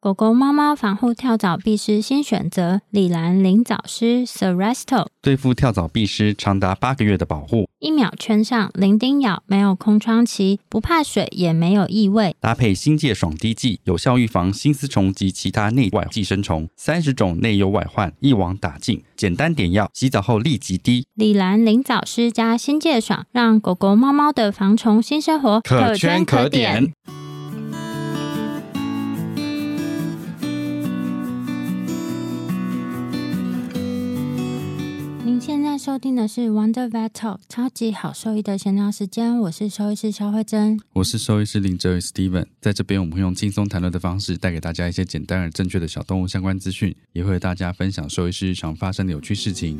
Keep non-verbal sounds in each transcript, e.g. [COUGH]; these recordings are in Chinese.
狗狗、猫猫防护跳蚤壁虱新选择：礼蓝灵藻虱 Seresto，对付跳蚤壁虱长达八个月的保护。一秒圈上，零叮咬，没有空窗期，不怕水，也没有异味。搭配新界爽滴剂，有效预防新丝虫及其他内外寄生虫。三十种内忧外患，一网打尽。简单点药，洗澡后立即滴。礼蓝灵藻虱加新界爽，让狗狗、猫猫的防虫新生活可圈可点。现在收听的是 Wonder Vet Talk 超级好兽医的闲聊时间，我是兽医师萧慧珍，我是兽医师林哲宇 Steven，在这边我们会用轻松谈论的方式带给大家一些简单而正确的小动物相关资讯，也会和大家分享兽医师日常发生的有趣事情。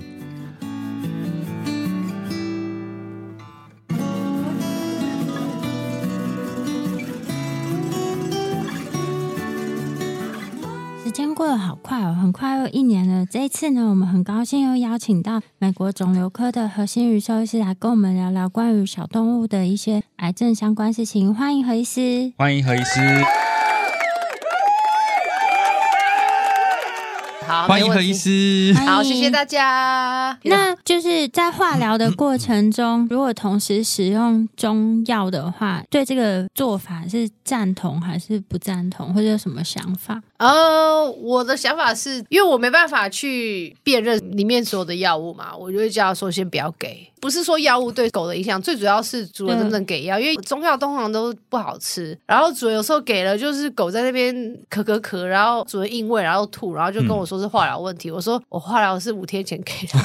很快又一年了。这一次呢，我们很高兴又邀请到美国肿瘤科的何心宇兽医师来跟我们聊聊关于小动物的一些癌症相关事情。欢迎何医师，欢迎何医师。好，欢迎何医师。好，谢谢大家。那就是在化疗的过程中，如果同时使用中药的话，对这个做法是赞同还是不赞同，或者有什么想法？呃，我的想法是因为我没办法去辨认里面所有的药物嘛，我就会叫他说先不要给。不是说药物对狗的影响，最主要是主人能不能给药，因为中药通常都不好吃。然后主人有时候给了，就是狗在那边咳咳咳，然后主人硬喂，然后吐，然后就跟我说是化疗问题。嗯、我说我化疗是五天前给的，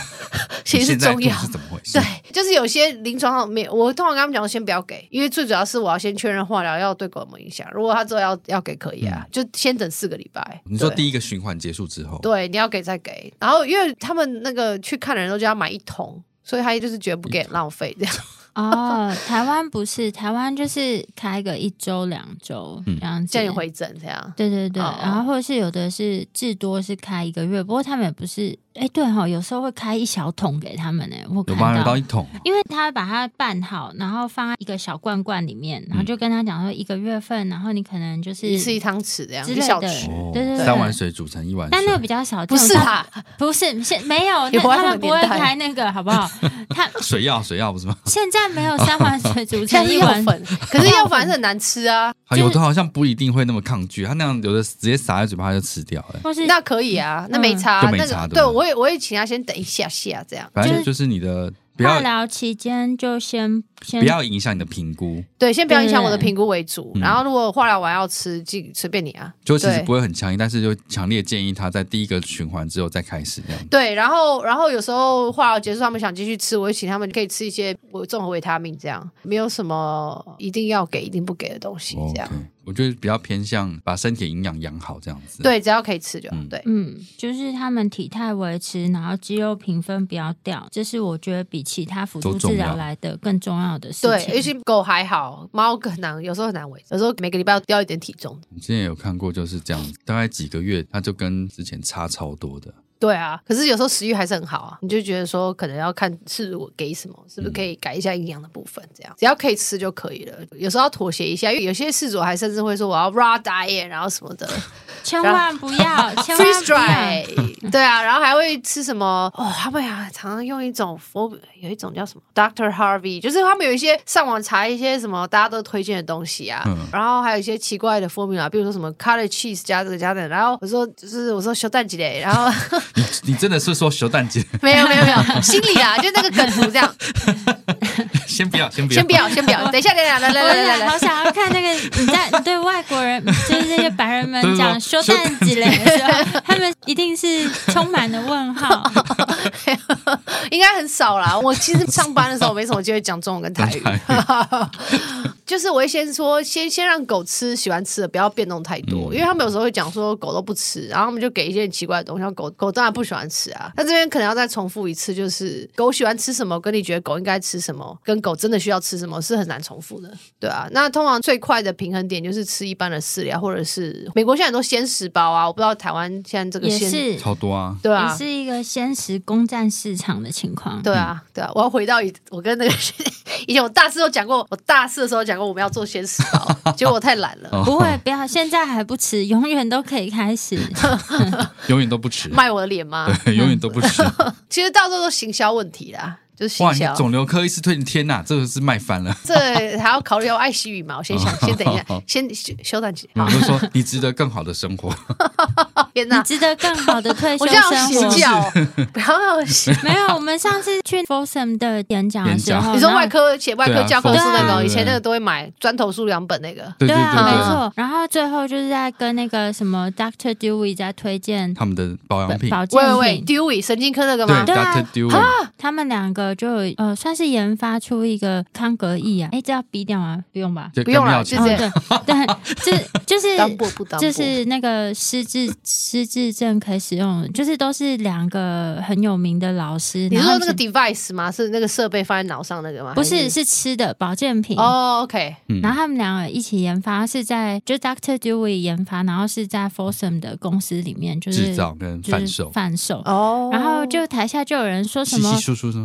其实是中药。是怎么回事？对，就是有些临床上没，我通常跟他们讲，先不要给，因为最主要是我要先确认化疗药对狗有没有影响。如果他之后要要给，可以啊，嗯、就先等四个礼拜。你说第一个循环结束之后，对，你要给再给。然后因为他们那个去看的人都叫他买一桶。所以他就是绝不给浪费这样。[LAUGHS] 哦，台湾不是，台湾就是开个一周两周这样子，叫你回诊这样。对对对，哦、然后或者是有的是至多是开一个月，不过他们也不是。哎，对哈、哦，有时候会开一小桶给他们呢。我看到，有到一桶，因为他把它拌好，然后放在一个小罐罐里面，然后就跟他讲说一个月份，然后你可能就是一次一汤匙这样，一小匙，对对对，三碗水煮成一碗。但那个比较少，不是啊，不是现没有，那他们不会开那个，好不好？他 [LAUGHS] 水药水药不是吗？现在没有三碗水煮成 [LAUGHS] 一碗粉，可是药粉还是很难吃啊。有的好像不一定会那么抗拒，他那样有的直接撒在嘴巴他就吃掉了。那可以啊，那没差，没差。对，我也我也请他先。等一下下，这样反正就是你的化疗期间就先先不要影响你的评估，对，先不要影响我的评估为主。对然后如果化疗完要吃，就随便你啊。就其实不会很强硬，但是就强烈建议他在第一个循环之后再开始这样。对，然后然后有时候化疗结束，他们想继续吃，我就请他们可以吃一些我综合维他命，这样没有什么一定要给、一定不给的东西，这样。Okay. 我觉得比较偏向把身体营养养好这样子。对，只要可以吃就好。对，嗯，就是他们体态维持，然后肌肉评分不要掉，这是我觉得比其他辅助治疗来的更重要的事情。对，尤其狗还好，猫更难，有时候很难维持，有时候每个礼拜要掉一点体重。你之前有看过就是这样，大概几个月，它就跟之前差超多的。对啊，可是有时候食欲还是很好啊，你就觉得说可能要看是我给什么，是不是可以改一下营养的部分，这样只要可以吃就可以了。有时候要妥协一下，因为有些事主还甚至会说我要 raw diet，然后什么的，[LAUGHS] 千万不要，千万 freeze dry，对啊，然后还会吃什么？哦，他们啊常常用一种佛，有一种叫什么 Doctor Harvey，就是他们有一些上网查一些什么大家都推荐的东西啊，嗯、然后还有一些奇怪的 formula，比如说什么 cottage cheese 加这个加那个，然后我说就是我说修蛋鸡嘞，然后。你你真的是说熊蛋姐？没有没有没有，心里啊，就那个梗图这样。[LAUGHS] 先不要，先不要，先不要，先不要。等一下，等一下，来来来来来，好想要看那个你在对外国人，就是那些白人们 [LAUGHS] 讲熊蛋姐的时候，[LAUGHS] 他们一定是充满了问号。应该很少啦。我其实上班的时候没什么机会讲中文跟台语。就是我会先说，先先让狗吃喜欢吃的，不要变动太多，嗯、因为他们有时候会讲说狗都不吃，然后他们就给一些很奇怪的东西，像狗狗当然不喜欢吃啊。那这边可能要再重复一次，就是狗喜欢吃什么，跟你觉得狗应该吃什么，跟狗真的需要吃什么是很难重复的，对啊。那通常最快的平衡点就是吃一般的饲料，或者是美国现在很多鲜食包啊，我不知道台湾现在这个鲜食也是超多啊，对啊，也是一个鲜食攻占市场的情况，对啊，对啊。我要回到我跟那个 [LAUGHS] 以前我大四都讲过，我大四的时候讲过我们要做鲜食。[LAUGHS] 结果我太懒了，不会，不要，现在还不迟，永远都可以开始，[LAUGHS] 永远都不迟，卖我的脸吗？对，永远都不迟。[LAUGHS] 其实到时候都行销问题啦。就是行哇，肿瘤科医师推荐，天呐，这个是卖翻了。这还要考虑要爱惜羽毛，先想，先等一下，先休短期。我就说你值得更好的生活。天哪，你值得更好的退 [LAUGHS] 休生活。不要洗，[LAUGHS] 没有，我们上次去 Folsom 的演讲的时候，你说外科写外科教科书那个，以前那个都会买砖头书两本那个。对啊，没错。然后最后就是在跟那个什么 Doctor Dewey 在推荐他们的保养品。喂喂，Dewey 神经科那个吗？对，Doctor Dewey。他们两个。就呃，算是研发出一个康格益啊，哎，这要逼掉吗？不用吧，不用了，就这样。对，就就是 [LAUGHS] 就是那个失智失智症可以使用，就是都是两个很有名的老师。你说那个 device 吗？是那个设备放在脑上那个吗？不是，是吃的保健品。哦，OK。然后他们两个一起研发，是在就 Doctor Dewey 研发，然后是在 Folsom 的公司里面就是制造跟贩售贩售。哦。然后就台下就有人说什么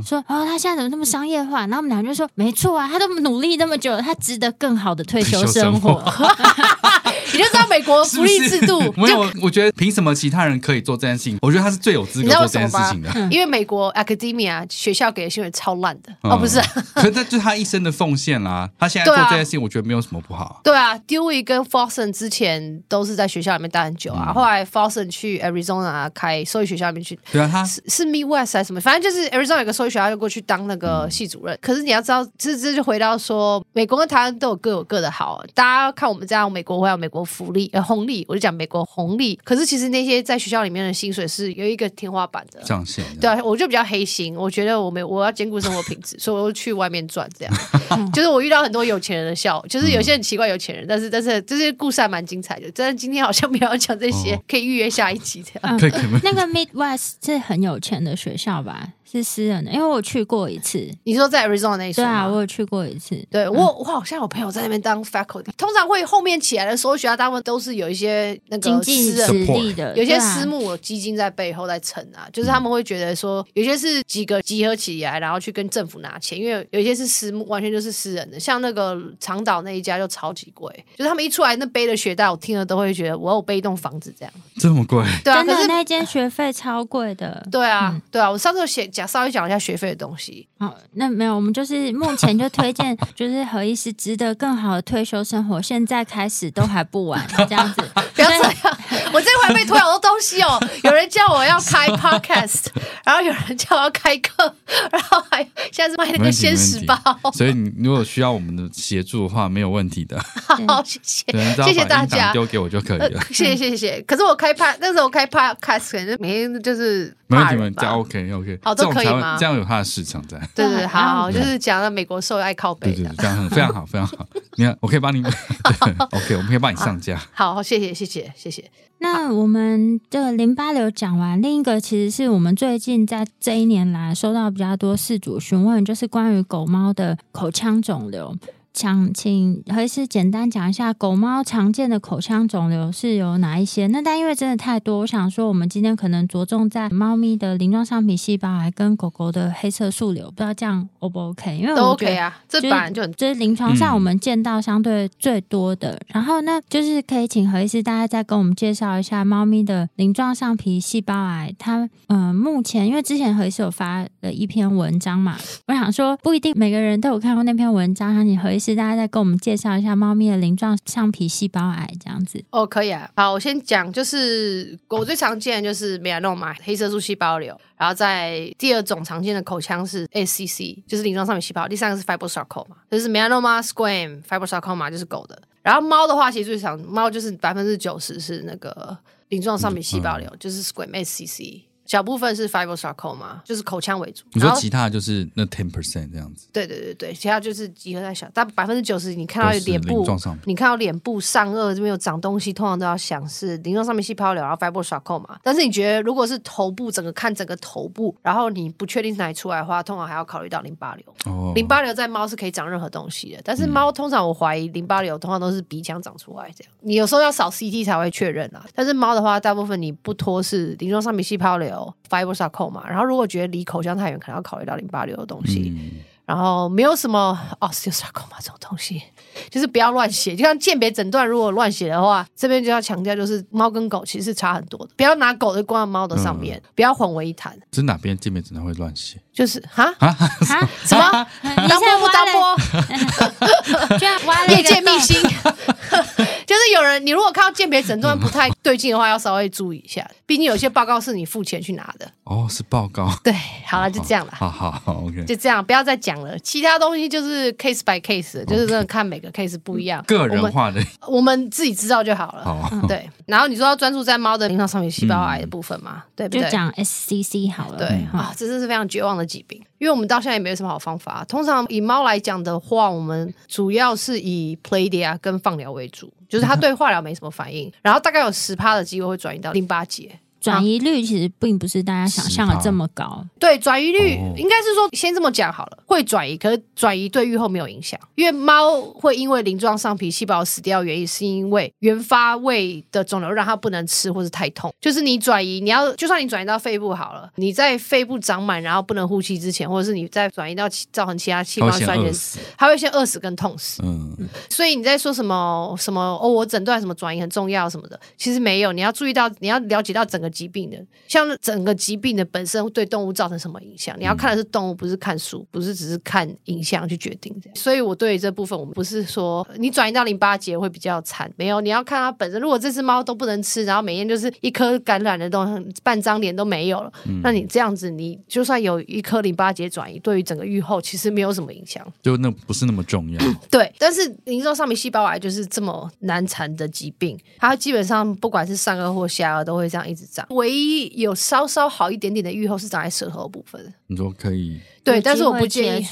说。哦，他现在怎么那么商业化？然后我们俩就说，没错啊，他都努力那么久了，他值得更好的退休生活。[LAUGHS] [LAUGHS] 你就知道美国福利制度是是。没有，我觉得凭什么其他人可以做这件事情？我觉得他是最有资格做这件事情的。因为美国 academia 学校给的薪水超烂的。嗯、哦，不是，[LAUGHS] 可是这就是他一生的奉献啦。他现在做这件事情，我觉得没有什么不好。对啊，Dewey 跟 Fosun 之前都是在学校里面待很久啊。嗯、后来 Fosun 去 Arizona 开兽医学校里面去。对啊，他是是 Midwest 还是什么？反正就是 Arizona 有个兽医学校，就过去当那个系主任。嗯、可是你要知道，这这就回到说，美国跟台湾都有各有各的好。大家看我们这样，美国会有美国福利呃红利，我就讲美国红利。可是其实那些在学校里面的薪水是有一个天花板的上限。对啊，我就比较黑心，我觉得我没我要兼顾生活品质，[LAUGHS] 所以我就去外面赚。这样，[LAUGHS] 就是我遇到很多有钱人的笑，就是有些很奇怪有钱人，但是但是这些故事还蛮精彩的。但是今天好像没有讲这些，哦、可以预约下一集这样。那个 Midwest 是很有钱的学校吧？是私人的，因为我去过一次。你说在 Arizona 那一所？对啊，我有去过一次。对我，我好像有朋友在那边当 faculty。通常会后面起来的时候，学校大部分都是有一些那个经济实力的，有些私募基金在背后在撑啊。就是他们会觉得说，有些是几个集合起来，然后去跟政府拿钱，因为有些是私募，完全就是私人的。像那个长岛那一家就超级贵，就是他们一出来那背的学贷，我听了都会觉得我有背一栋房子这样。这么贵？对啊，可是那间学费超贵的。对啊，对啊，我上次有写讲稍微讲一下学。费的东西，好，那没有，我们就是目前就推荐，[LAUGHS] 就是何医师值得更好的退休生活，现在开始都还不晚，[LAUGHS] 这样子，不要这样。我这回被推好多东西哦，有人叫我要开 podcast，然后有人叫我要开课，然后还现在是卖那个鲜食包，所以你如果需要我们的协助的话，没有问题的。[LAUGHS] 好，谢谢，谢谢大家，丢给我就可以了。谢谢谢谢。可是我开 pod，那时候开 podcast 可能每天就是没问题，没问题，这样 OK OK，好都可以吗？这样有它的市场在。对对，好好，就是讲了美国兽医爱靠北的，这样很非常好，非常好。你看，我可以帮你，[LAUGHS] OK，我们可以帮你上架。好，谢谢谢谢谢谢。那我们这个淋巴瘤讲完，另一个其实是我们最近在这一年来收到比较多事主询问，就是关于狗猫的口腔肿瘤。想请何医师简单讲一下狗猫常见的口腔肿瘤是有哪一些？那但因为真的太多，我想说我们今天可能着重在猫咪的鳞状上皮细胞癌跟狗狗的黑色素瘤，不知道这样 O 不 OK？因为都、OK 啊、这本来就很这是临床上我们见到相对最多的。嗯、然后呢，就是可以请何医师大家再跟我们介绍一下猫咪的鳞状上皮细胞癌。它嗯、呃，目前因为之前何医师有发了一篇文章嘛，我想说不一定每个人都有看过那篇文章，想请何医师。是大家再跟我们介绍一下猫咪的鳞状上皮细胞癌这样子哦，可以啊。好，我先讲，就是狗最常见的就是 melanoma 黑色素细胞瘤，然后在第二种常见的口腔是 ACC，就是鳞状上皮细胞。第三个是 fibrosarcoma，就是 melanoma squam fibrosarcoma 就是狗的。然后猫的话，其实最常猫就是百分之九十是那个鳞状上皮细胞瘤，嗯、就是 squam SCC。小部分是 fibrosarcoma，就是口腔为主。你说其他的就是那 ten percent 这样子？对对对对，其他就是集合在小，但百分之九十你看到脸部，你看到脸部上颚这边有长东西，通常都要想是鳞状上面细胞瘤，然后 fibrosarcoma。但是你觉得如果是头部整个看整个头部，然后你不确定是哪里出来的话，通常还要考虑到淋巴瘤。哦，淋巴瘤在猫是可以长任何东西的，但是猫通常我怀疑淋巴瘤通常都是鼻腔长出来这样。你有时候要扫 CT 才会确认啊。但是猫的话，大部分你不脱是鳞状上皮细胞瘤 fibrosarcoma，然后如果觉得离口腔太远，可能要考虑到淋巴瘤的东西。嗯然后没有什么 osteosarcoma 这种东西，就是不要乱写。就像鉴别诊断，如果乱写的话，这边就要强调，就是猫跟狗其实是差很多的。不要拿狗的挂在猫的上面，嗯、不要混为一谈。这是哪边鉴别诊断会乱写？就是哈啊 [LAUGHS] 什么？当波不当波？就业 [LAUGHS] 界秘辛。[LAUGHS] 就是有人，你如果看到鉴别诊断不太对劲的话，要稍微注意一下。[LAUGHS] 毕竟有些报告是你付钱去拿的。哦，是报告。对，好了，就这样了。[LAUGHS] 好好好，OK，就这样，不要再讲了。其他东西就是 case by case，就是真的看每个 case 不一样，个人化的我，我们自己知道就好了。好，对。然后你说要专注在猫的临床上皮细胞癌的部分嘛？对不对？就讲 SCC 好了。对啊，这真是非常绝望的疾病，因为我们到现在也没有什么好方法。通常以猫来讲的话，我们主要是以 Playdia 跟放疗为主。就是他对化疗没什么反应，然后大概有十趴的机会会转移到淋巴结。转移率其实并不是大家想象的这么高。对，转移率应该是说先这么讲好了，会转移，可是转移对愈后没有影响，因为猫会因为鳞状上皮细胞死掉，原因是因为原发胃的肿瘤让它不能吃或是太痛。就是你转移，你要就算你转移到肺部好了，你在肺部长满然后不能呼吸之前，或者是你在转移到造成其他器官衰竭死，它会先饿死跟痛死。嗯，所以你在说什么什么哦，我诊断什么转移很重要什么的，其实没有，你要注意到，你要了解到整个。疾病的，像整个疾病的本身对动物造成什么影响？你要看的是动物，不是看书，不是只是看影像去决定的。所以我对于这部分，我们不是说你转移到淋巴结会比较惨，没有，你要看它本身。如果这只猫都不能吃，然后每天就是一颗感染的东西，半张脸都没有了，嗯、那你这样子，你就算有一颗淋巴结转移，对于整个愈后其实没有什么影响，就那不是那么重要。对，但是鳞状上皮细胞癌就是这么难缠的疾病，它基本上不管是上颚或下颚都会这样一直长。唯一有稍稍好一点点的愈后是长在舌头的部分。你说可以？对，但是我不建议。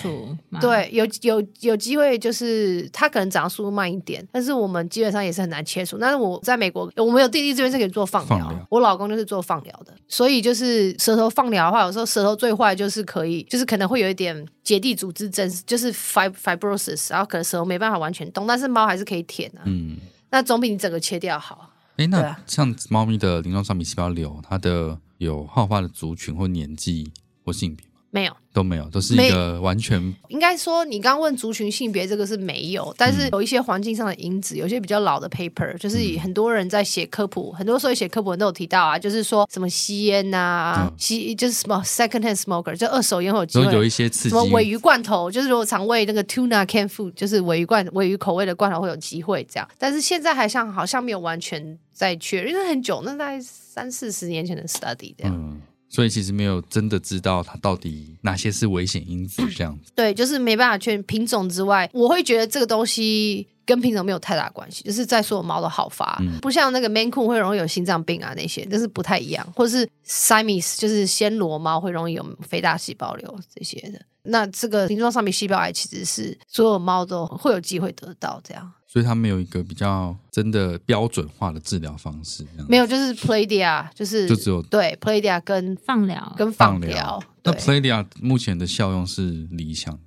对，有有有机会，就是它可能长速度慢一点，但是我们基本上也是很难切除。但是我在美国，我们有弟弟这边是可以做放疗，放疗我老公就是做放疗的，所以就是舌头放疗的话，有时候舌头最坏就是可以，就是可能会有一点结缔组织症，就是 fibrosis，然后可能舌头没办法完全动，但是猫还是可以舔啊。嗯，那总比你整个切掉好。哎，那像猫咪的鳞状上皮细胞瘤，它的有好发的族群或年纪或性别吗？没有。都没有，都是一个完全应该说，你刚刚问族群性别这个是没有，但是有一些环境上的因子，有些比较老的 paper，就是很多人在写科普，很多时候写科普人都有提到啊，就是说什么吸烟呐，吸就是什么 second hand smoker，就二手烟会有机会。有一些刺激，什么尾鱼罐头，就是如果常喂那个 tuna canned food，就是尾鱼罐尾鱼口味的罐头会有机会这样，但是现在还像好像没有完全在确认，因为很久，那大概三四十年前的 study 这样。嗯所以其实没有真的知道它到底哪些是危险因子，这样子。对，就是没办法确认品种之外，我会觉得这个东西跟品种没有太大关系，就是在说猫的好发，嗯、不像那个 Maine Coon 会容易有心脏病啊那些，但是不太一样，或者是 Siamese 就是暹罗猫会容易有肥大细胞瘤这些的。那这个鳞状上皮细胞癌其实是所有猫都会有机会得到这样。所以它没有一个比较真的标准化的治疗方式，没有，就是 Playdia，就是就只有对 Playdia 跟放疗跟放疗。那 Playdia 目前的效用是理想？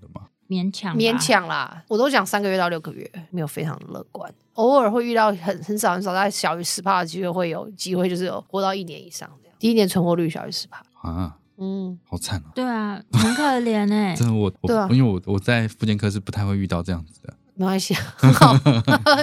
勉强勉强啦，我都讲三个月到六个月，没有非常的乐观，偶尔会遇到很很少很少，大概小于十帕的机会会有机会，就是有活到一年以上这样。第一年存活率小于十帕啊，嗯，好惨啊！对啊，很可怜哎，真的我我，啊、因为我我在复健科是不太会遇到这样子的。没关系，很好，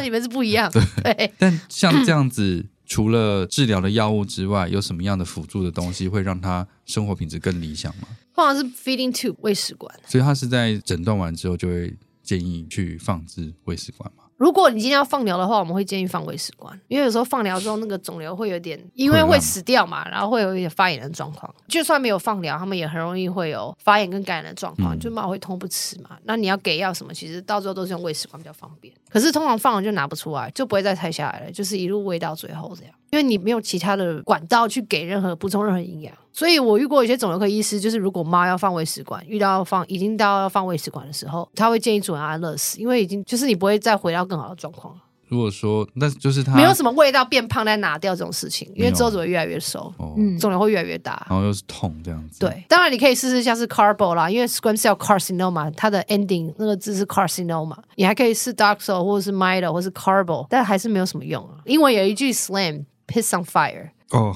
你们是不一样。对，对，但像这样子，[CLEARS THROAT] 除了治疗的药物之外，有什么样的辅助的东西会让他生活品质更理想吗？通常是 feeding tube 喂食管，所以他是在诊断完之后就会建议去放置喂食管嘛？如果你今天要放疗的话，我们会建议放喂食管，因为有时候放疗之后那个肿瘤会有点，因为会死掉嘛，然后会有一点发炎的状况。就算没有放疗，他们也很容易会有发炎跟感染的状况，嗯、就猫会痛不吃嘛。那你要给药什么，其实到最后都是用喂食管比较方便。可是通常放了就拿不出来，就不会再拆下来了，就是一路喂到最后这样。因因为你没有其他的管道去给任何补充任何营养。所以我遇过一些肿瘤科医师，就是如果猫要放喂食管，遇到要放已经到要放喂食管的时候，他会建议主人安乐死，因为已经就是你不会再回到更好的状况了。如果说，那就是他没有什么味道变胖再拿掉这种事情，因为之后只会越来越瘦，嗯，肿瘤会越来越大，然后又是痛这样子。对，当然你可以试试像是 Carbo 啦，因为 Squamous Cell Carcinoma 它的 ending 那个字是 Carcinoma，你还可以试 Doxil 或者是 milo 或是 Carbo，但还是没有什么用啊。英文有一句 slam piss on fire，哦，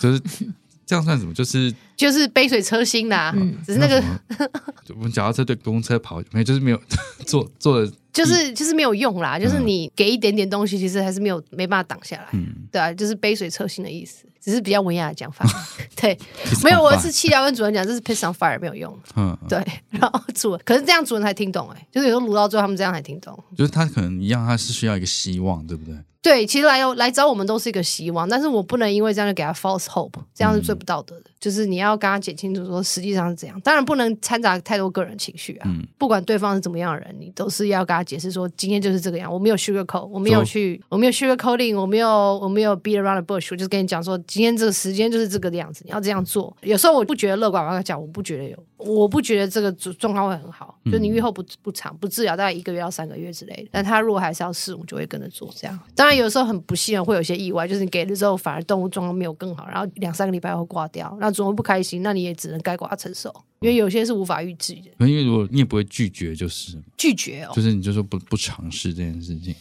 就是这样算什么？就是。[LAUGHS] 就是杯水车薪啦，嗯、只是那个我们脚踏车对公车跑没有，就是没有做做的，[LAUGHS] 就是就是没有用啦。就是你给一点点东西，其实还是没有没办法挡下来。嗯，对啊，就是杯水车薪的意思，只是比较文雅的讲法。[LAUGHS] 对，没有，我是气疗跟主人讲，这是 piss on fire 没有用。嗯，对，然后主人可是这样主人才听懂哎、欸，就是有时候撸到最后他们这样才听懂。就是他可能一样，他是需要一个希望，对不对？对，其实来来找我们都是一个希望，但是我不能因为这样就给他 false hope，这样是最不道德的。嗯、就是你要跟他讲清楚说实际上是怎样，当然不能掺杂太多个人情绪啊。嗯、不管对方是怎么样的人，你都是要跟他解释说今天就是这个样，我没有 sugar coat，我没有去，我没有 sugar coating，我没有我没有 beat around the bush，我就是跟你讲说今天这个时间就是这个样子，你要这样做。有时候我不觉得乐观，我跟他讲我不觉得有，我不觉得这个状状况会很好，就你愈后不不长，不治疗大概一个月到三个月之类的。但他如果还是要试，我就会跟着做这样。当然有时候很不幸。会有些意外，就是你给了之后，反而动物状况没有更好，然后两三个礼拜会挂掉，那总会不开心，那你也只能该挂承受，因为有些是无法预知的。因为如果你也不会拒绝，就是拒绝哦，就是你就说不不尝试这件事情，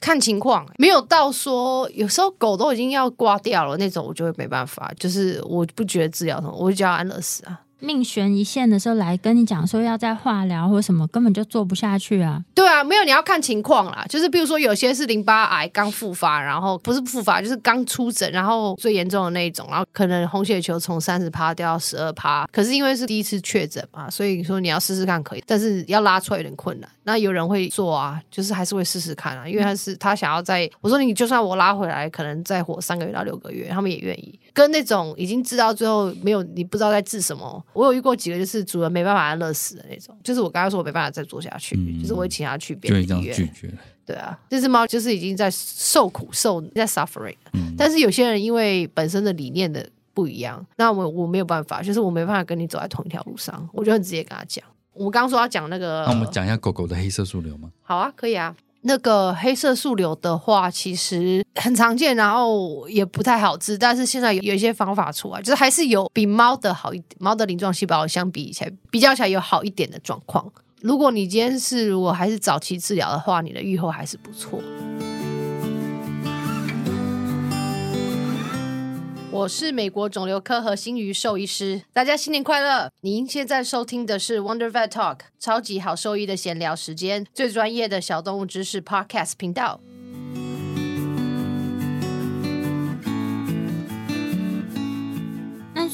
看情况，没有到说有时候狗都已经要挂掉了那种，我就会没办法，就是我不觉得治疗什么，我就叫安乐死啊。命悬一线的时候来跟你讲说要再化疗或什么，根本就做不下去啊。对啊，没有，你要看情况啦。就是比如说有些是淋巴癌刚复发，然后不是复发，就是刚出诊，然后最严重的那一种，然后可能红血球从三十趴掉到十二趴。可是因为是第一次确诊嘛，所以你说你要试试看可以，但是要拉出来有点困难。那有人会做啊，就是还是会试试看啊，因为他是他想要在我说你就算我拉回来，可能再活三个月到六个月，他们也愿意。跟那种已经治到最后没有你不知道在治什么，我有遇过几个就是主人没办法安乐死的那种，就是我刚刚说我没办法再做下去，嗯、就是我会请他去别的医院。拒绝。对啊，这只猫就是已经在受苦受在 suffering，、嗯、但是有些人因为本身的理念的不一样，那我我没有办法，就是我没办法跟你走在同一条路上，我就很直接跟他讲。我们刚刚说要讲那个，那我们讲一下狗狗的黑色素瘤吗？好啊，可以啊。那个黑色素瘤的话，其实很常见，然后也不太好治，但是现在有有一些方法出来，就是还是有比猫的好一点，猫的鳞状细胞相比起来，比较起来有好一点的状况。如果你今天是如果还是早期治疗的话，你的预后还是不错。我是美国肿瘤科和新鱼兽医师，大家新年快乐！您现在收听的是 Wonderful Talk，超级好兽医的闲聊时间，最专业的小动物知识 Podcast 频道。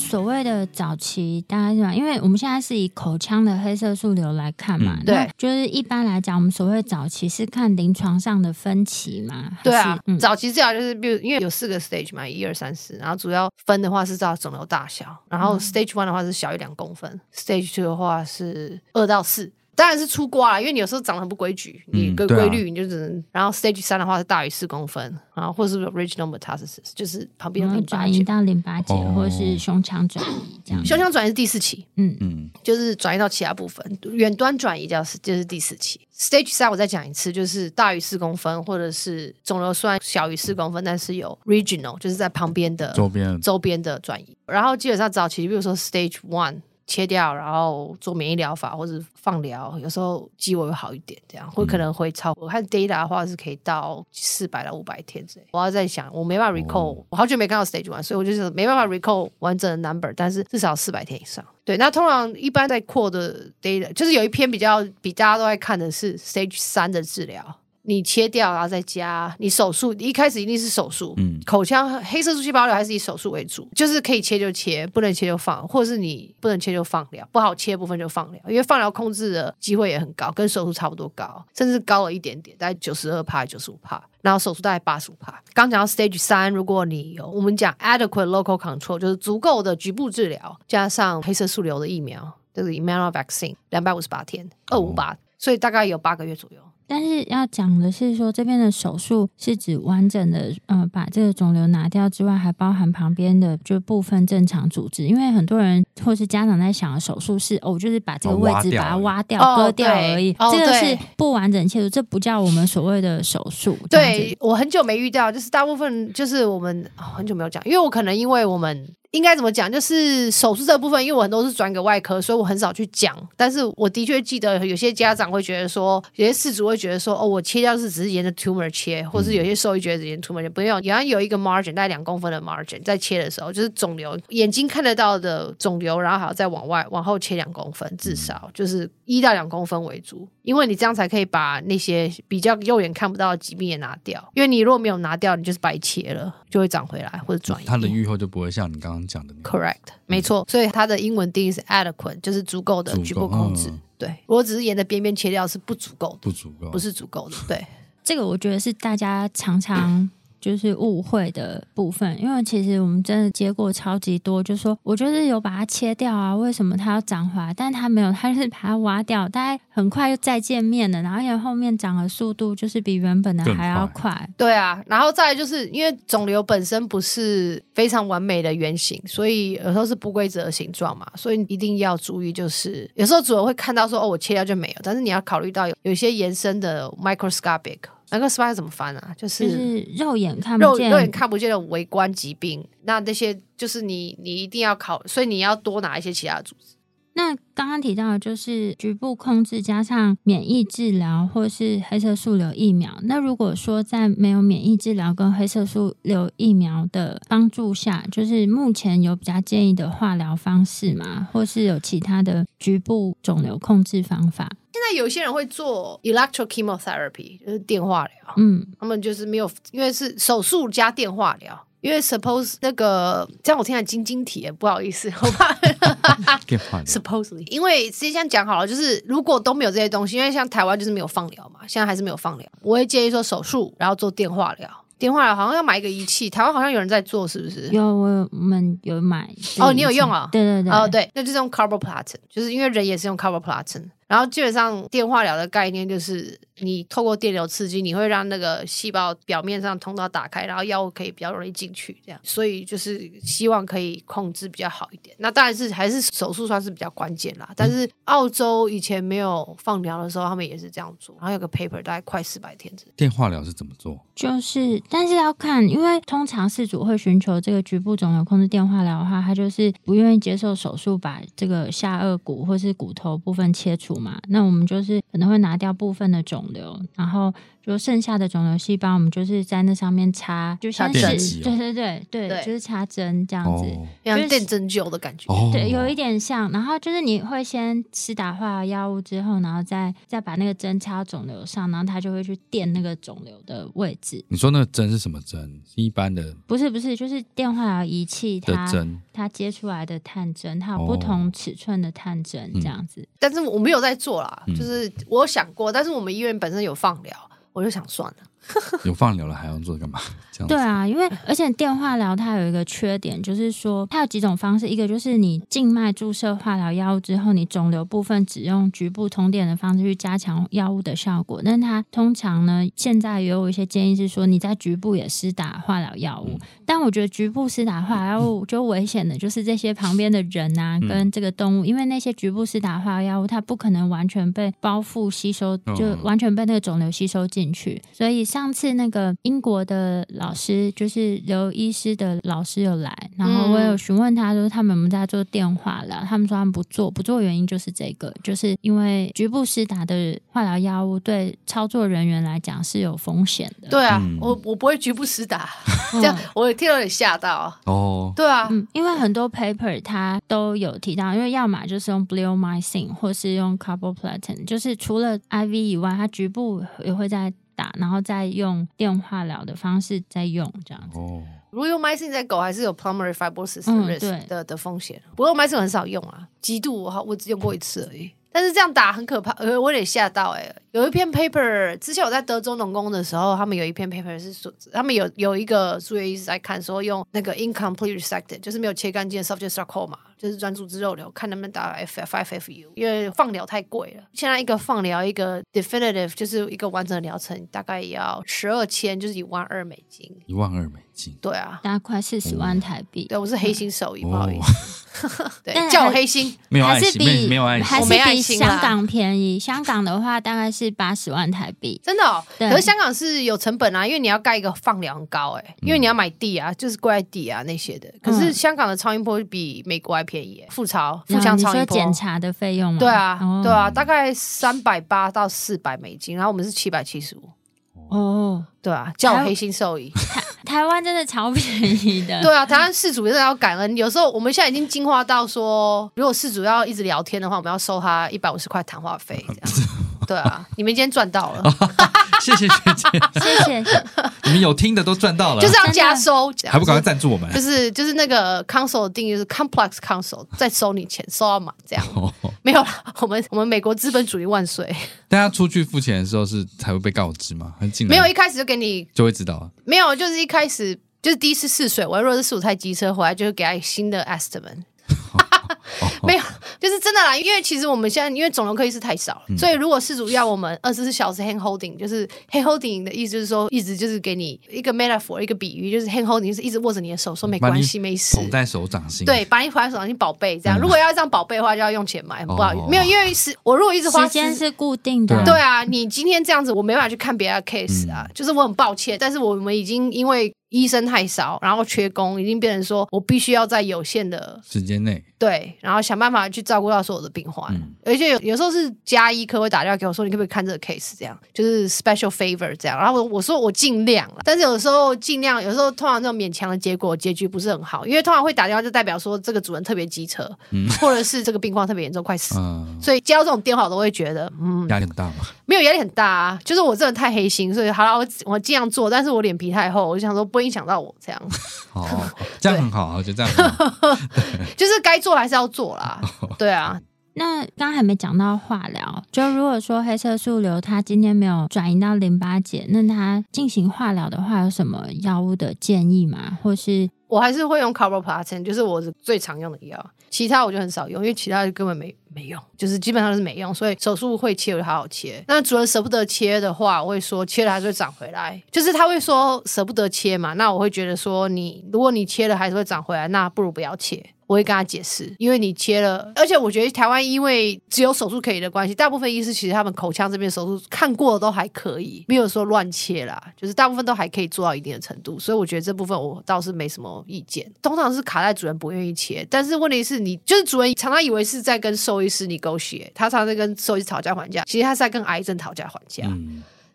所谓的早期，大概是吧？因为我们现在是以口腔的黑色素瘤来看嘛，嗯、对，就是一般来讲，我们所谓早期是看临床上的分期嘛，对啊，嗯、早期治疗就是比如因为有四个 stage 嘛，一二三四，然后主要分的话是照肿瘤大小，然后 stage one 的话是小于两公分、嗯、，stage two 的话是二到四。当然是出瓜了，因为你有时候长得很不规矩，你个规律你就只能。嗯啊、然后 stage 三的话是大于四公分，然后或者是 original metastasis，就是旁边的转移到淋巴结，或者是胸腔转移这样。胸腔转移是第四期，嗯嗯，就是转移到其他部分，远端转移叫是就是第四期。stage 三我再讲一次，就是大于四公分，或者是肿瘤虽然小于四公分，但是有 regional，就是在旁边的周边周边的转移。然后基本上早期，比如说 stage one。切掉，然后做免疫疗法或者放疗，有时候机会会好一点，这样会可能会超。我看 data 的话是可以到四百到五百天之类。我要在想，我没办法 recall，、哦、我好久没看到 stage one，所以我就是没办法 recall 完整的 number，但是至少四百天以上。对，那通常一般在 core 的 data，就是有一篇比较比大家都在看的是 stage 三的治疗。你切掉，然后再加你手术，你一开始一定是手术。嗯，口腔黑色素细胞瘤还是以手术为主，就是可以切就切，不能切就放，或者是你不能切就放疗，不好切部分就放疗，因为放疗控制的机会也很高，跟手术差不多高，甚至高了一点点，大概九十二帕、九十五帕，然后手术大概八十五帕。刚讲到 stage 三，如果你有我们讲 adequate local control，就是足够的局部治疗，加上黑色素瘤的疫苗，就是 immuno vaccine，两百五十八天，二五八，所以大概有八个月左右。但是要讲的是说，这边的手术是指完整的，呃，把这个肿瘤拿掉之外，还包含旁边的就部分正常组织。因为很多人或是家长在想的手术是哦，就是把这个位置把它挖掉、哦、割掉而已。哦、这个是不完整切除，这不叫我们所谓的手术。对，我很久没遇到，就是大部分就是我们、哦、很久没有讲，因为我可能因为我们。应该怎么讲？就是手术这部分，因为我很多是转给外科，所以我很少去讲。但是我的确记得有些家长会觉得说，有些事主会觉得说，哦，我切掉是只是沿着 tumor 切，或是有些兽医觉得沿 tumor 切，不用，也要有一个 margin，大概两公分的 margin，在切的时候就是肿瘤，眼睛看得到的肿瘤，然后还要再往外往后切两公分，至少就是一到两公分为主，因为你这样才可以把那些比较肉眼看不到的疾病也拿掉。因为你如果没有拿掉，你就是白切了，就会长回来或者转移。它的预后就不会像你刚刚。讲的 correct，没错，所以它的英文定义是 adequate，就是足够的局部控制。嗯、对，如果只是沿着边边切掉是不足够的，不足够，不是足够的。对，[LAUGHS] 这个我觉得是大家常常。就是误会的部分，因为其实我们真的接过超级多，就说我就是有把它切掉啊，为什么它要长回来？但它没有，它就是把它挖掉，大概很快又再见面了，然后因为后面长的速度就是比原本的还要快。快对啊，然后再来就是因为肿瘤本身不是非常完美的圆形，所以有时候是不规则的形状嘛，所以一定要注意，就是有时候主人会看到说哦，我切掉就没有，但是你要考虑到有有一些延伸的 microscopic。那个 spy 怎么翻啊？就是，就是肉眼看不见，肉眼看不见的微观疾病。那那些就是你，你一定要考，所以你要多拿一些其他的组织。那刚刚提到的就是局部控制加上免疫治疗，或是黑色素瘤疫苗。那如果说在没有免疫治疗跟黑色素瘤疫苗的帮助下，就是目前有比较建议的化疗方式吗？或是有其他的局部肿瘤控制方法？现在有些人会做 electrochemotherapy，就是电化疗。嗯，他们就是没有，因为是手术加电化疗。因为 suppose 那个这样我听起来晶晶体，不好意思，[LAUGHS] 我怕。Supposedly，因为直接这样讲好了，就是如果都没有这些东西，因为像台湾就是没有放疗嘛，现在还是没有放疗，我会建议说手术，然后做电话疗。电话好像要买一个仪器，台湾好像有人在做，是不是？有，我们有买。哦，你有用啊？对对对。哦，对，那就是用 carboplatin，就是因为人也是用 carboplatin。然后基本上电话聊的概念就是，你透过电流刺激，你会让那个细胞表面上通道打开，然后药物可以比较容易进去，这样。所以就是希望可以控制比较好一点。那当然是还是手术算是比较关键啦。但是澳洲以前没有放疗的时候，他们也是这样做。然后有个 paper 大概快四百天。电化疗是怎么做？就是，但是要看，因为通常事主会寻求这个局部肿瘤控制电化疗的话，他就是不愿意接受手术把这个下颚骨或是骨头部分切除。嘛，那我们就是可能会拿掉部分的肿瘤，然后。就剩下的肿瘤细胞，我们就是在那上面插，就像是对对对对，就是插针这样子，像电针灸的感觉，对，有一点像。然后就是你会先施打化疗药物之后，然后再再把那个针插到肿瘤上，然后它就会去电那个肿瘤的位置。你说那个针是什么针？一般的？不是不是，就是电化疗仪器它的针，它接出来的探针，它有不同尺寸的探针这样子。但是我没有在做啦，就是我有想过，但是我们医院本身有放疗。我就想算了。[LAUGHS] 有放疗了还要做干嘛？这样对啊，因为而且电化疗它有一个缺点，就是说它有几种方式，一个就是你静脉注射化疗药物之后，你肿瘤部分只用局部通电的方式去加强药物的效果。但它通常呢，现在也有一些建议是说，你在局部也施打化疗药物。嗯、但我觉得局部施打化疗药物就危险的，就是这些旁边的人啊，跟这个动物，因为那些局部施打化疗药物，它不可能完全被包覆吸收，就完全被那个肿瘤吸收进去，所以。上次那个英国的老师，就是刘医师的老师有来，然后我有询问他说他们有没有在做电话了，他们说他们不做，不做原因就是这个，就是因为局部施打的化疗药物对操作人员来讲是有风险的。对啊，嗯、我我不会局部施打，[LAUGHS] 这样我也听了有点吓到哦。对啊、嗯，因为很多 paper 它都有提到，因为要么就是用 bleomycin 或是用 carboplatin，就是除了 IV 以外，它局部也会在。打，然后再用电化疗的方式再用这样子。哦，如果用 mycin 在狗还是有 pulmonary fibrosis risk 的的风险。不过 mycin 很少用啊，极度我我只用过一次而已。但是这样打很可怕，呃，我有点吓到哎、欸。有一篇 paper，之前我在德州农工的时候，他们有一篇 paper 是说，他们有有一个数学医师在看，说用那个 incomplete resected，就是没有切干净的 soft tissue sarcoma。就是专注之肉瘤，看能不能打 F F F F U，因为放疗太贵了。现在一个放疗，一个 definitive 就是一个完整的疗程，大概也要十二千，就是一万二美金。一万二美金，对啊，大概快四十万台币。对，我是黑心手艺，哦、不好意思，[LAUGHS] 对，叫我黑心，没有爱心，还是比没有爱心，还是比香港便宜。香港的话大概是八十万台币，真的、哦。可是香港是有成本啊，因为你要盖一个放疗很高、欸，哎，因为你要买地啊，就是贵地啊那些的。可是香港的超音波比美国还便宜、欸，复超。腹腔超音波检查的费用吗？对啊，哦、对啊，大概三百八到四百美金，然后我们是七百七十五。哦，对啊，叫我黑心兽医。台 [LAUGHS] 台湾真的超便宜的。[LAUGHS] 对啊，台湾事主真的要感恩。有时候我们现在已经进化到说，如果事主要一直聊天的话，我们要收他一百五十块谈话费这样。[LAUGHS] 对啊，你们今天赚到了。[LAUGHS] 谢谢学姐，谢谢。你们有听的都赚到了，就是要加收，还不赶快赞助我们？就是就是那个 console 的定义是 complex console，再收你钱，收到满这样。哦、没有了，我们我们美国资本主义万岁。大家出去付钱的时候是才会被告知吗？还是进来没有，一开始就给你就会知道啊。没有，就是一开始就是第一次试水，我如果是四五台机车回来，就会给他新的 estimate。没有，就是真的啦。因为其实我们现在因为肿瘤科医师太少了，嗯、所以如果事主要我们二十四小时 hand holding，就是 hand holding 的意思就是说，一直就是给你一个 metaphor，一个比喻，就是 hand holding 是一直握着你的手，说没关系，没事，捧在手掌心。对，把你捧在手掌心，宝贝这样。嗯、如果要这样宝贝的话，就要用钱买，很不好意思，哦、没有，因为是我如果一直花时间是固定的，对啊，你今天这样子，我没办法去看别的 case 啊，嗯、就是我很抱歉，但是我们已经因为。医生太少，然后缺工，已经变成说我必须要在有限的时间内，对，然后想办法去照顾到所有的病患，嗯、而且有有时候是加医科会打电话给我说，你可不可以看这个 case？这样就是 special favor 这样，然后我我说我尽量了，但是有时候尽量，有时候通常这种勉强的结果结局不是很好，因为通常会打电话就代表说这个主人特别机车，嗯、或者是这个病况特别严重，快死，嗯、所以接到这种电话我都会觉得，嗯，压力很大吗？没有压力很大啊，就是我真的太黑心，所以好了，我我尽量做，但是我脸皮太厚，我就想说不会影响到我这样。[LAUGHS] 哦，这样很好，对我觉得这样 [LAUGHS] 就是该做还是要做啦。[LAUGHS] 对啊，那刚刚还没讲到化疗，就如果说黑色素瘤它今天没有转移到淋巴结，那它进行化疗的话，有什么药物的建议吗？或是我还是会用 carboplatin，就是我最常用的药，其他我就很少用，因为其他根本没没用，就是基本上是没用，所以手术会切我就好好切。那主人舍不得切的话，我会说切了还是会长回来，就是他会说舍不得切嘛，那我会觉得说你如果你切了还是会长回来，那不如不要切。我会跟他解释，因为你切了，而且我觉得台湾因为只有手术可以的关系，大部分医师其实他们口腔这边手术看过的都还可以，没有说乱切啦，就是大部分都还可以做到一定的程度，所以我觉得这部分我倒是没什么意见。通常是卡在主人不愿意切，但是问题是你就是主人常常以为是在跟兽医师你勾血他常常在跟兽医师讨价还价，其实他是在跟癌症讨价还价，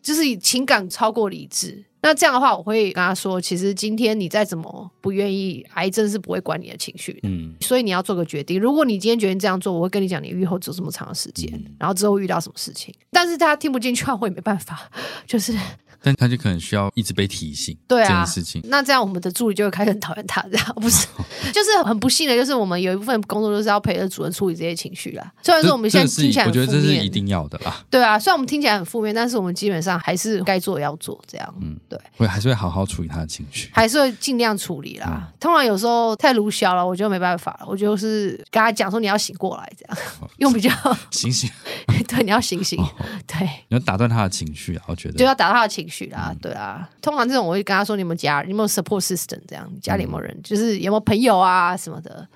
就是以情感超过理智。那这样的话，我会跟他说，其实今天你再怎么不愿意，癌症是不会管你的情绪的。嗯，所以你要做个决定。如果你今天决定这样做，我会跟你讲，你愈后只有这么长的时间，嗯、然后之后遇到什么事情。但是他听不进去，我也没办法，就是。但他就可能需要一直被提醒，对啊，这件事情。那这样我们的助理就会开始很讨厌他，这样不是？[LAUGHS] 就是很不幸的，就是我们有一部分工作就是要陪着主人处理这些情绪啦。虽然说我们现在听起来我觉得这是一定要的啦。对啊，虽然我们听起来很负面，但是我们基本上还是该做要做，这样。嗯，对，会还是会好好处理他的情绪，还是会尽量处理啦。嗯、通常有时候太鲁小了，我就没办法了，我就是跟他讲说你要醒过来，这样用比较醒醒。[LAUGHS] 对，你要醒醒。哦、对，你要打断他的情绪啊，我觉得就要打断他的情绪啦。嗯、对啊。通常这种我会跟他说：“你有没有家？你有没有 support system？这样家里有没有人？嗯、就是有没有朋友啊什么的？”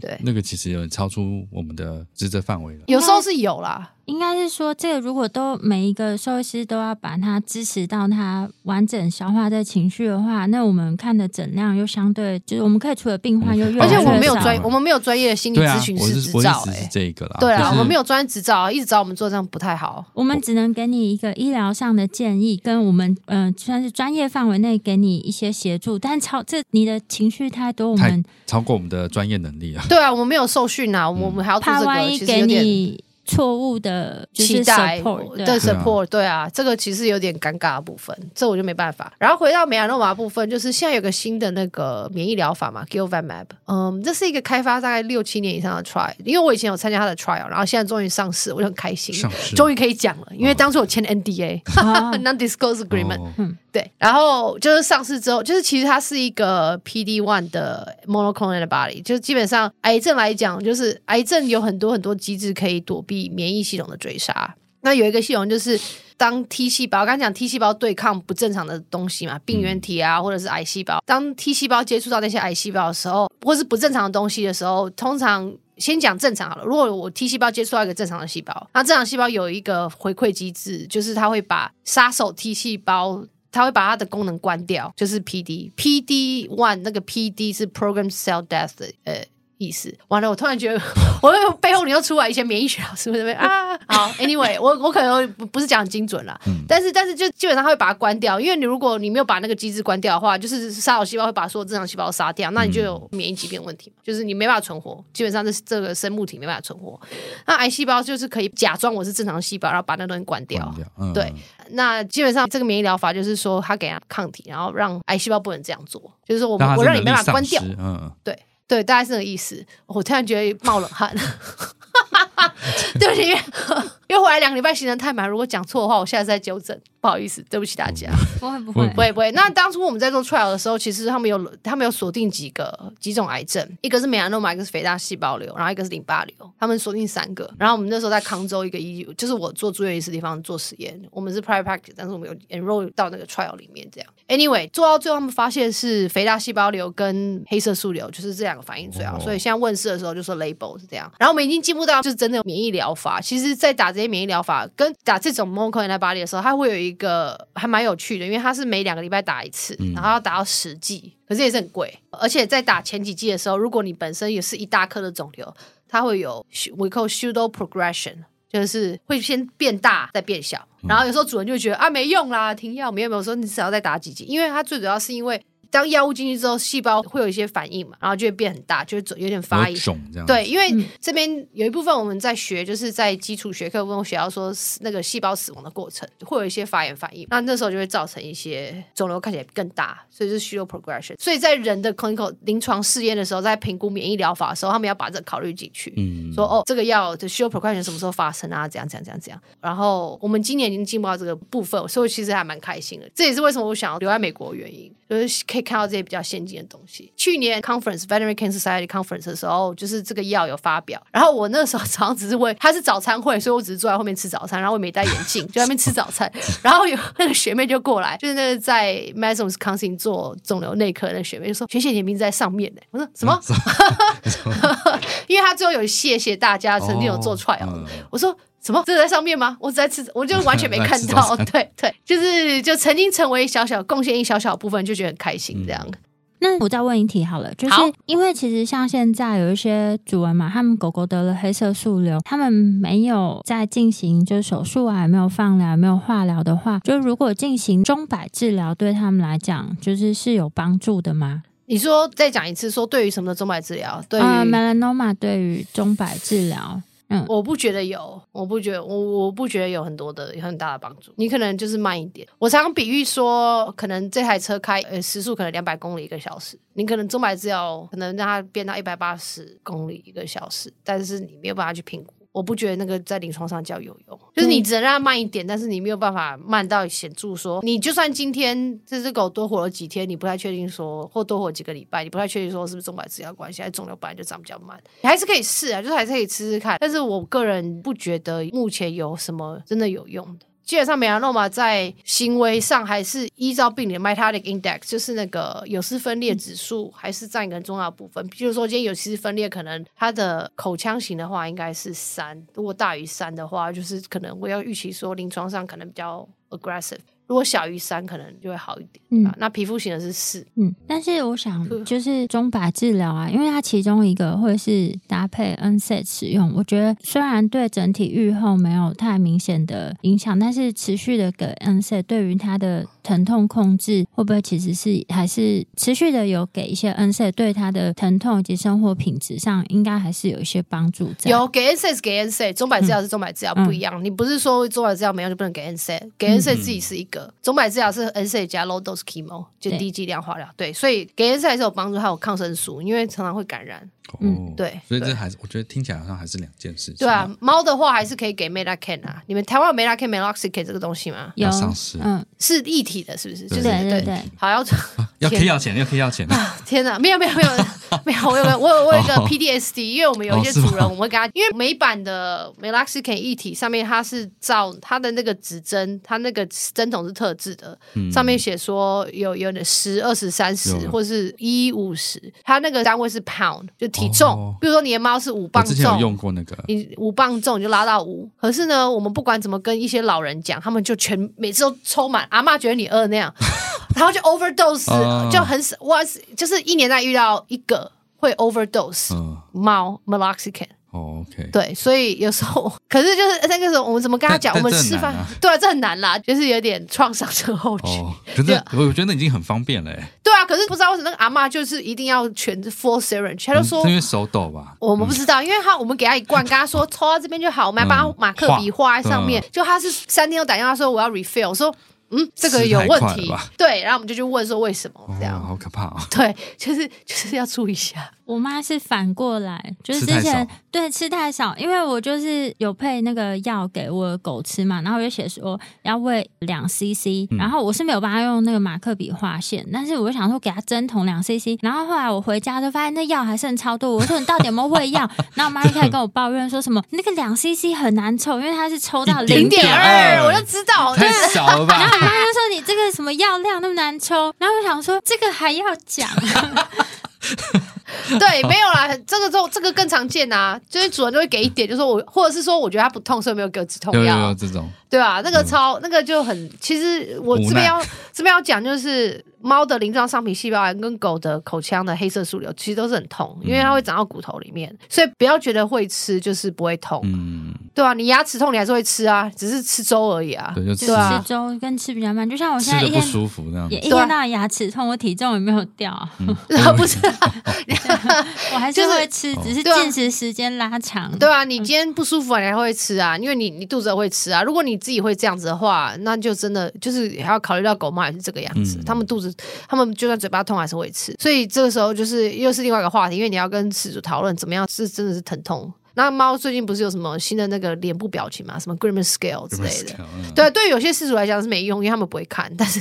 对，那个其实有点超出我们的职责范围了。有时候是有啦。应该是说，这个如果都每一个兽医师都要把它支持到它完整消化这情绪的话，那我们看的诊量又相对就是我们可以除了病患又越来越少。而且我们没有专，我们没有专业的心理咨询师执照，哎，是这个啦。对啊，我们没有专业执照，一直找我们做这样不太好。我们只能给你一个医疗上的建议，跟我们嗯、呃，算是专业范围内给你一些协助，但超这你的情绪太多，我们超过我们的专业能力啊。对啊，我们没有受训啊，我们还要做这个，怕万一给你。错误的期待 support, 对。support，对啊，这个其实有点尴尬的部分，这我就没办法。然后回到美亚诺马部分，就是现在有个新的那个免疫疗法嘛，Gilvammab，嗯，这是一个开发大概六七年以上的 trial，因为我以前有参加他的 trial，然后现在终于上市，我就很开心，终于可以讲了，因为当初我签 NDA，non-disclosure [LAUGHS] agreement，嗯，对，然后就是上市之后，就是其实它是一个 PD one 的 monoclonal antibody，就是基本上癌症来讲，就是癌症有很多很多机制可以躲避。免疫系统的追杀，那有一个系统就是当 T 细胞，刚刚讲 T 细胞对抗不正常的东西嘛，病原体啊，或者是癌细胞。当 T 细胞接触到那些癌细胞的时候，或是不正常的东西的时候，通常先讲正常好了。如果我 T 细胞接触到一个正常的细胞，那正常细胞有一个回馈机制，就是它会把杀手 T 细胞，它会把它的功能关掉，就是 PD PD one 那个 PD 是 Program Cell Death 的呃。意思完了，我突然觉得，我背后你又出来一些免疫学老师会不会啊？好，Anyway，我我可能不是讲很精准啦，嗯、但是但是就基本上他会把它关掉，因为你如果你没有把那个机制关掉的话，就是杀手细胞会把所有正常细胞杀掉，那你就有免疫疾病问题嘛，就是你没办法存活，基本上这这个生物体没办法存活。那癌细胞就是可以假装我是正常细胞，然后把那东西关掉。关掉嗯、对，那基本上这个免疫疗法就是说，他给他抗体，然后让癌细胞不能这样做，就是说我我让你没办法关掉。嗯，对。对，大概是这个意思。我突然觉得冒冷汗，[LAUGHS] 对不起，因为回来两个礼拜行程太满，如果讲错的话，我现在在纠正。不好意思，对不起大家。不会不会不会不会。那当初我们在做 trial 的时候，其实他们有他们有锁定几个几种癌症，一个是梅亚诺玛，一个是肥大细胞瘤，然后一个是淋巴瘤。他们锁定三个。然后我们那时候在康州一个医，就是我做住院医师的地方做实验。我们是 private practice，但是我们有 enroll 到那个 trial 里面。这样，anyway，做到最后他们发现是肥大细胞瘤跟黑色素瘤，就是这两个反应最好。所以现在问世的时候就说 label 是这样。然后我们已经进步到就是真的有免疫疗法。其实，在打这些免疫疗法跟打这种 monoclonal antibody 的时候，它会有一个还蛮。有趣的，因为它是每两个礼拜打一次，然后要打到十剂，可是也是很贵。而且在打前几剂的时候，如果你本身也是一大颗的肿瘤，它会有 we call pseudo progression，就是会先变大再变小。然后有时候主人就会觉得啊没用啦，停药没有没有说你只要再打几剂，因为它最主要是因为。当药物进去之后，细胞会有一些反应嘛，然后就会变很大，就会有点发炎。对，因为这边有一部分我们在学，就是在基础学课中学到说那个细胞死亡的过程，会有一些发炎反应，那那时候就会造成一些肿瘤看起来更大，所以是 pseudo progression。所以在人的 clinical 临床试验的时候，在评估免疫疗法的时候，他们要把这个考虑进去。嗯，说哦，这个药的 pseudo progression 什么时候发生啊？怎样怎样怎样怎样。然后我们今年已经进步到这个部分，所以其实还蛮开心的。这也是为什么我想要留在美国的原因，就是可以。看到这些比较先进的东西。去年 conference Veterinary Cancer Society conference 的时候，就是这个药有发表。然后我那时候早上只是为他是早餐会，所以我只是坐在后面吃早餐，然后我没戴眼镜，[LAUGHS] 就在那边吃早餐。[LAUGHS] 然后有那个学妹就过来，就是那个在 Madison Wisconsin 做肿瘤内科的那个学妹就说：“学姐，你名字在上面呢。”我说：“什么？” [LAUGHS] 因为他最后有谢谢大家曾经有做 trial。我说。什么？这个在上面吗？我只在吃，我就完全没看到。[LAUGHS] 对对，就是就曾经成为小小贡献一小小部分，就觉得很开心这样。嗯、那我再问一题好了，就是因为其实像现在有一些主人嘛，他们狗狗得了黑色素瘤，他们没有在进行就是手术啊，也没有放疗，也没有化疗的话，就如果进行钟摆治疗，对他们来讲，就是是有帮助的吗？你说再讲一次，说对于什么的钟摆治疗？对于 melanoma，对于钟摆治疗。我不觉得有，我不觉得我我不觉得有很多的有很大的帮助。你可能就是慢一点。我常常比喻说，可能这台车开呃时速可能两百公里一个小时，你可能钟摆治疗可能让它变到一百八十公里一个小时，但是你没有办法去评估。我不觉得那个在临床上叫有用，就是你只能让它慢一点，但是你没有办法慢到显著说，你就算今天这只狗多活了几天，你不太确定说，或多活几个礼拜，你不太确定说是不是中百治疗关系，还是肿瘤本来就长比较慢，你还是可以试啊，就是还是可以吃吃看，但是我个人不觉得目前有什么真的有用的。基本上，美亚诺玛在行为上还是依照病理 mitotic index，就是那个有丝分裂指数，还是占一个很重要的部分。比如说，今天有丝分裂，可能它的口腔型的话应该是三，如果大于三的话，就是可能我要预期说临床上可能比较 aggressive。如果小于三，可能就会好一点。嗯，那皮肤型的是四。嗯，但是我想就是中靶治疗啊，因为它其中一个会是搭配 NSAID 使用。我觉得虽然对整体愈后没有太明显的影响，但是持续的给 NSAID 对于它的疼痛控制会不会其实是还是持续的有给一些 NSAID 对他的疼痛以及生活品质上应该还是有一些帮助在。有给 NSAID 给 NSAID，钟摆治疗是中百治疗不一样。嗯、你不是说中百治疗没用就不能给 NSAID，给 NSAID 自己是一个钟摆、嗯、治疗是 NSAID 加 low dose chemo 就低剂量化疗。对，所以给 NSAID 还是有帮助，还有抗生素，因为常常会感染。嗯，对，所以这还是我觉得听起来好像还是两件事情。对啊，猫的话还是可以给 Metacane 啊。你们台湾有 Metacane、Meloxicate 这个东西吗？有上市，嗯，是一体的，是不是？对对对，好要 [LAUGHS] 要可以要钱，要可以要钱 [LAUGHS] 啊！天哪，没有没有没有没有，我有没有我有我有一个 [LAUGHS] PDSD，因为我们有一些主人，我们会给他，因为美版的 Meloxicate 一体上面它是照它的那个指针，它那个针筒是特制的，上面写说有有点十、二十、三十或是一五十，它那个单位是 pound，就体重，比如说。你的猫是五磅重，之前有用过那个，你五磅重你就拉到五。可是呢，我们不管怎么跟一些老人讲，他们就全每次都抽满。阿妈觉得你饿那样，[LAUGHS] 然后就 overdose，、uh, 就很少。哇，就是一年内遇到一个会 overdose 猫 meloxicam。哦、oh,，OK，对，所以有时候，[LAUGHS] 可是就是那个时候，我们怎么跟他讲？我们吃饭，对啊，这很难啦，就是有点创伤症候群。Oh, 可是我觉得那已经很方便了，哎。对啊，可是不知道为什么那个阿嬷就是一定要全 full syringe，他就说、嗯、因为手抖吧。我们不知道，因为他我们给他一罐，跟他说抽到这边就好，我们还帮他马克笔画在上面。嗯、就他是三天后打电话说我要 refill，我说。嗯，这个有问题，对，然后我们就去问说为什么这样，哦、好可怕啊、哦！对，就是就是要注意一下。我妈是反过来，就是之前吃对吃太少，因为我就是有配那个药给我的狗吃嘛，然后我就写说要喂两 CC，然后我是没有帮他用那个马克笔画线，但是我就想说给它针筒两 CC，然后后来我回家就发现那药还剩超多，我说你到底有没有喂药？然后我妈就开始跟我抱怨说什么那个两 CC 很难抽，因为它是抽到零点二，我就知道太少了吧。我妈就说：“你这个什么药量那么难抽？”然后我想说：“这个还要讲？” [LAUGHS] [LAUGHS] 对，没有啦，这个就这个更常见啊，就是主人就会给一点，就说我，或者是说我觉得它不痛，所以没有给我止痛药。有有这种。对啊，那个超、嗯、那个就很，其实我这边要这边要讲就是。猫的鳞状上皮细胞癌跟狗的口腔的黑色素瘤其实都是很痛，因为它会长到骨头里面，所以不要觉得会吃就是不会痛，嗯，对啊，你牙齿痛你还是会吃啊，只是吃粥而已啊，对，就吃粥跟吃比较慢，就像我现在一天不舒服这样，也一天到晚牙齿痛，我体重也没有掉，然后不是，[LAUGHS] [LAUGHS] 我还是会吃，只是进食时间拉长，对啊，你今天不舒服你还会吃啊，因为你你肚子会吃啊，如果你自己会这样子的话，那就真的就是还要考虑到狗猫也是这个样子，他们肚子。他们就算嘴巴痛还是会吃，所以这个时候就是又是另外一个话题，因为你要跟饲主讨论怎么样是真的是疼痛。那猫最近不是有什么新的那个脸部表情嘛，什么 Grimace Scale 之类的，对，对于有些事主来讲是没用，因为他们不会看，但是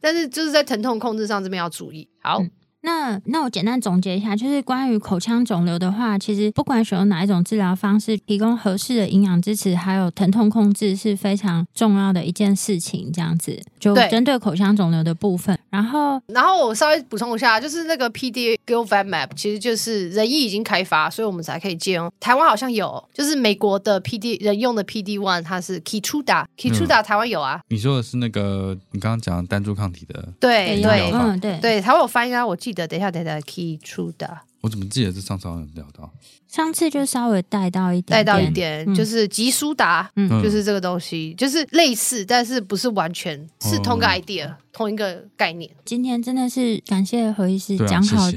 但是就是在疼痛控制上这边要注意。好。嗯那那我简单总结一下，就是关于口腔肿瘤的话，其实不管选用哪一种治疗方式，提供合适的营养支持，还有疼痛控制是非常重要的一件事情。这样子，就针对口腔肿瘤的部分。然后，然后我稍微补充一下，就是那个 PDA Gilvac 其实就是人艺已经开发，所以我们才可以借用。台湾好像有，就是美国的 PD 人用的 PD One，它是 Keytruda，Keytruda 台湾有啊。你说的是那个你刚刚讲的单株抗体的？对对，嗯对对，台湾有翻译啊，我记得。等一下，等一下，Keytruda。我怎么记得是上次好像聊到？上次就稍微带到一点，带到一点，嗯、就是吉苏达，嗯，就是这个东西，就是类似，但是不是完全是同个 idea，、哦、同一个概念。今天真的是感谢何医师讲好。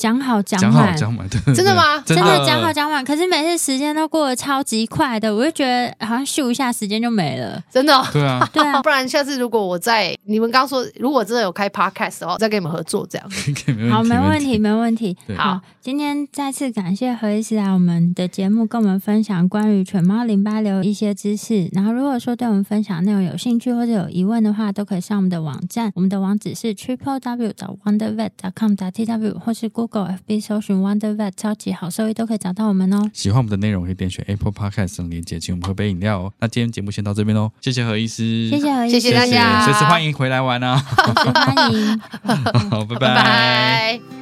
讲好讲满，讲满，真的吗？真的讲好讲满。可是每次时间都过得超级快的，我就觉得好像咻一下时间就没了，真的、哦。对啊，[LAUGHS] 对啊。不然下次如果我在你们刚说，如果真的有开 podcast 的话，我再跟你们合作这样。[LAUGHS] 好，没问题，没问题。好，今天再次感谢何医师来我们的节目，跟我们分享关于犬猫淋巴瘤一些知识。然后如果说对我们分享内容有兴趣或者有疑问的话，都可以上我们的网站，我们的网址是 triple w 找 wondervet 点 com 点 tw 或是 Google。Go FB 搜寻 Wonder Vet 超级好兽医都可以找到我们哦。喜欢我们的内容可以点选 Apple Podcast 的链接，请我们喝杯饮料哦。那今天节目先到这边喽，谢谢何医师，谢谢何医师，谢谢大家，随时欢迎回来玩啊，欢迎，[LAUGHS] 好，拜拜。拜拜。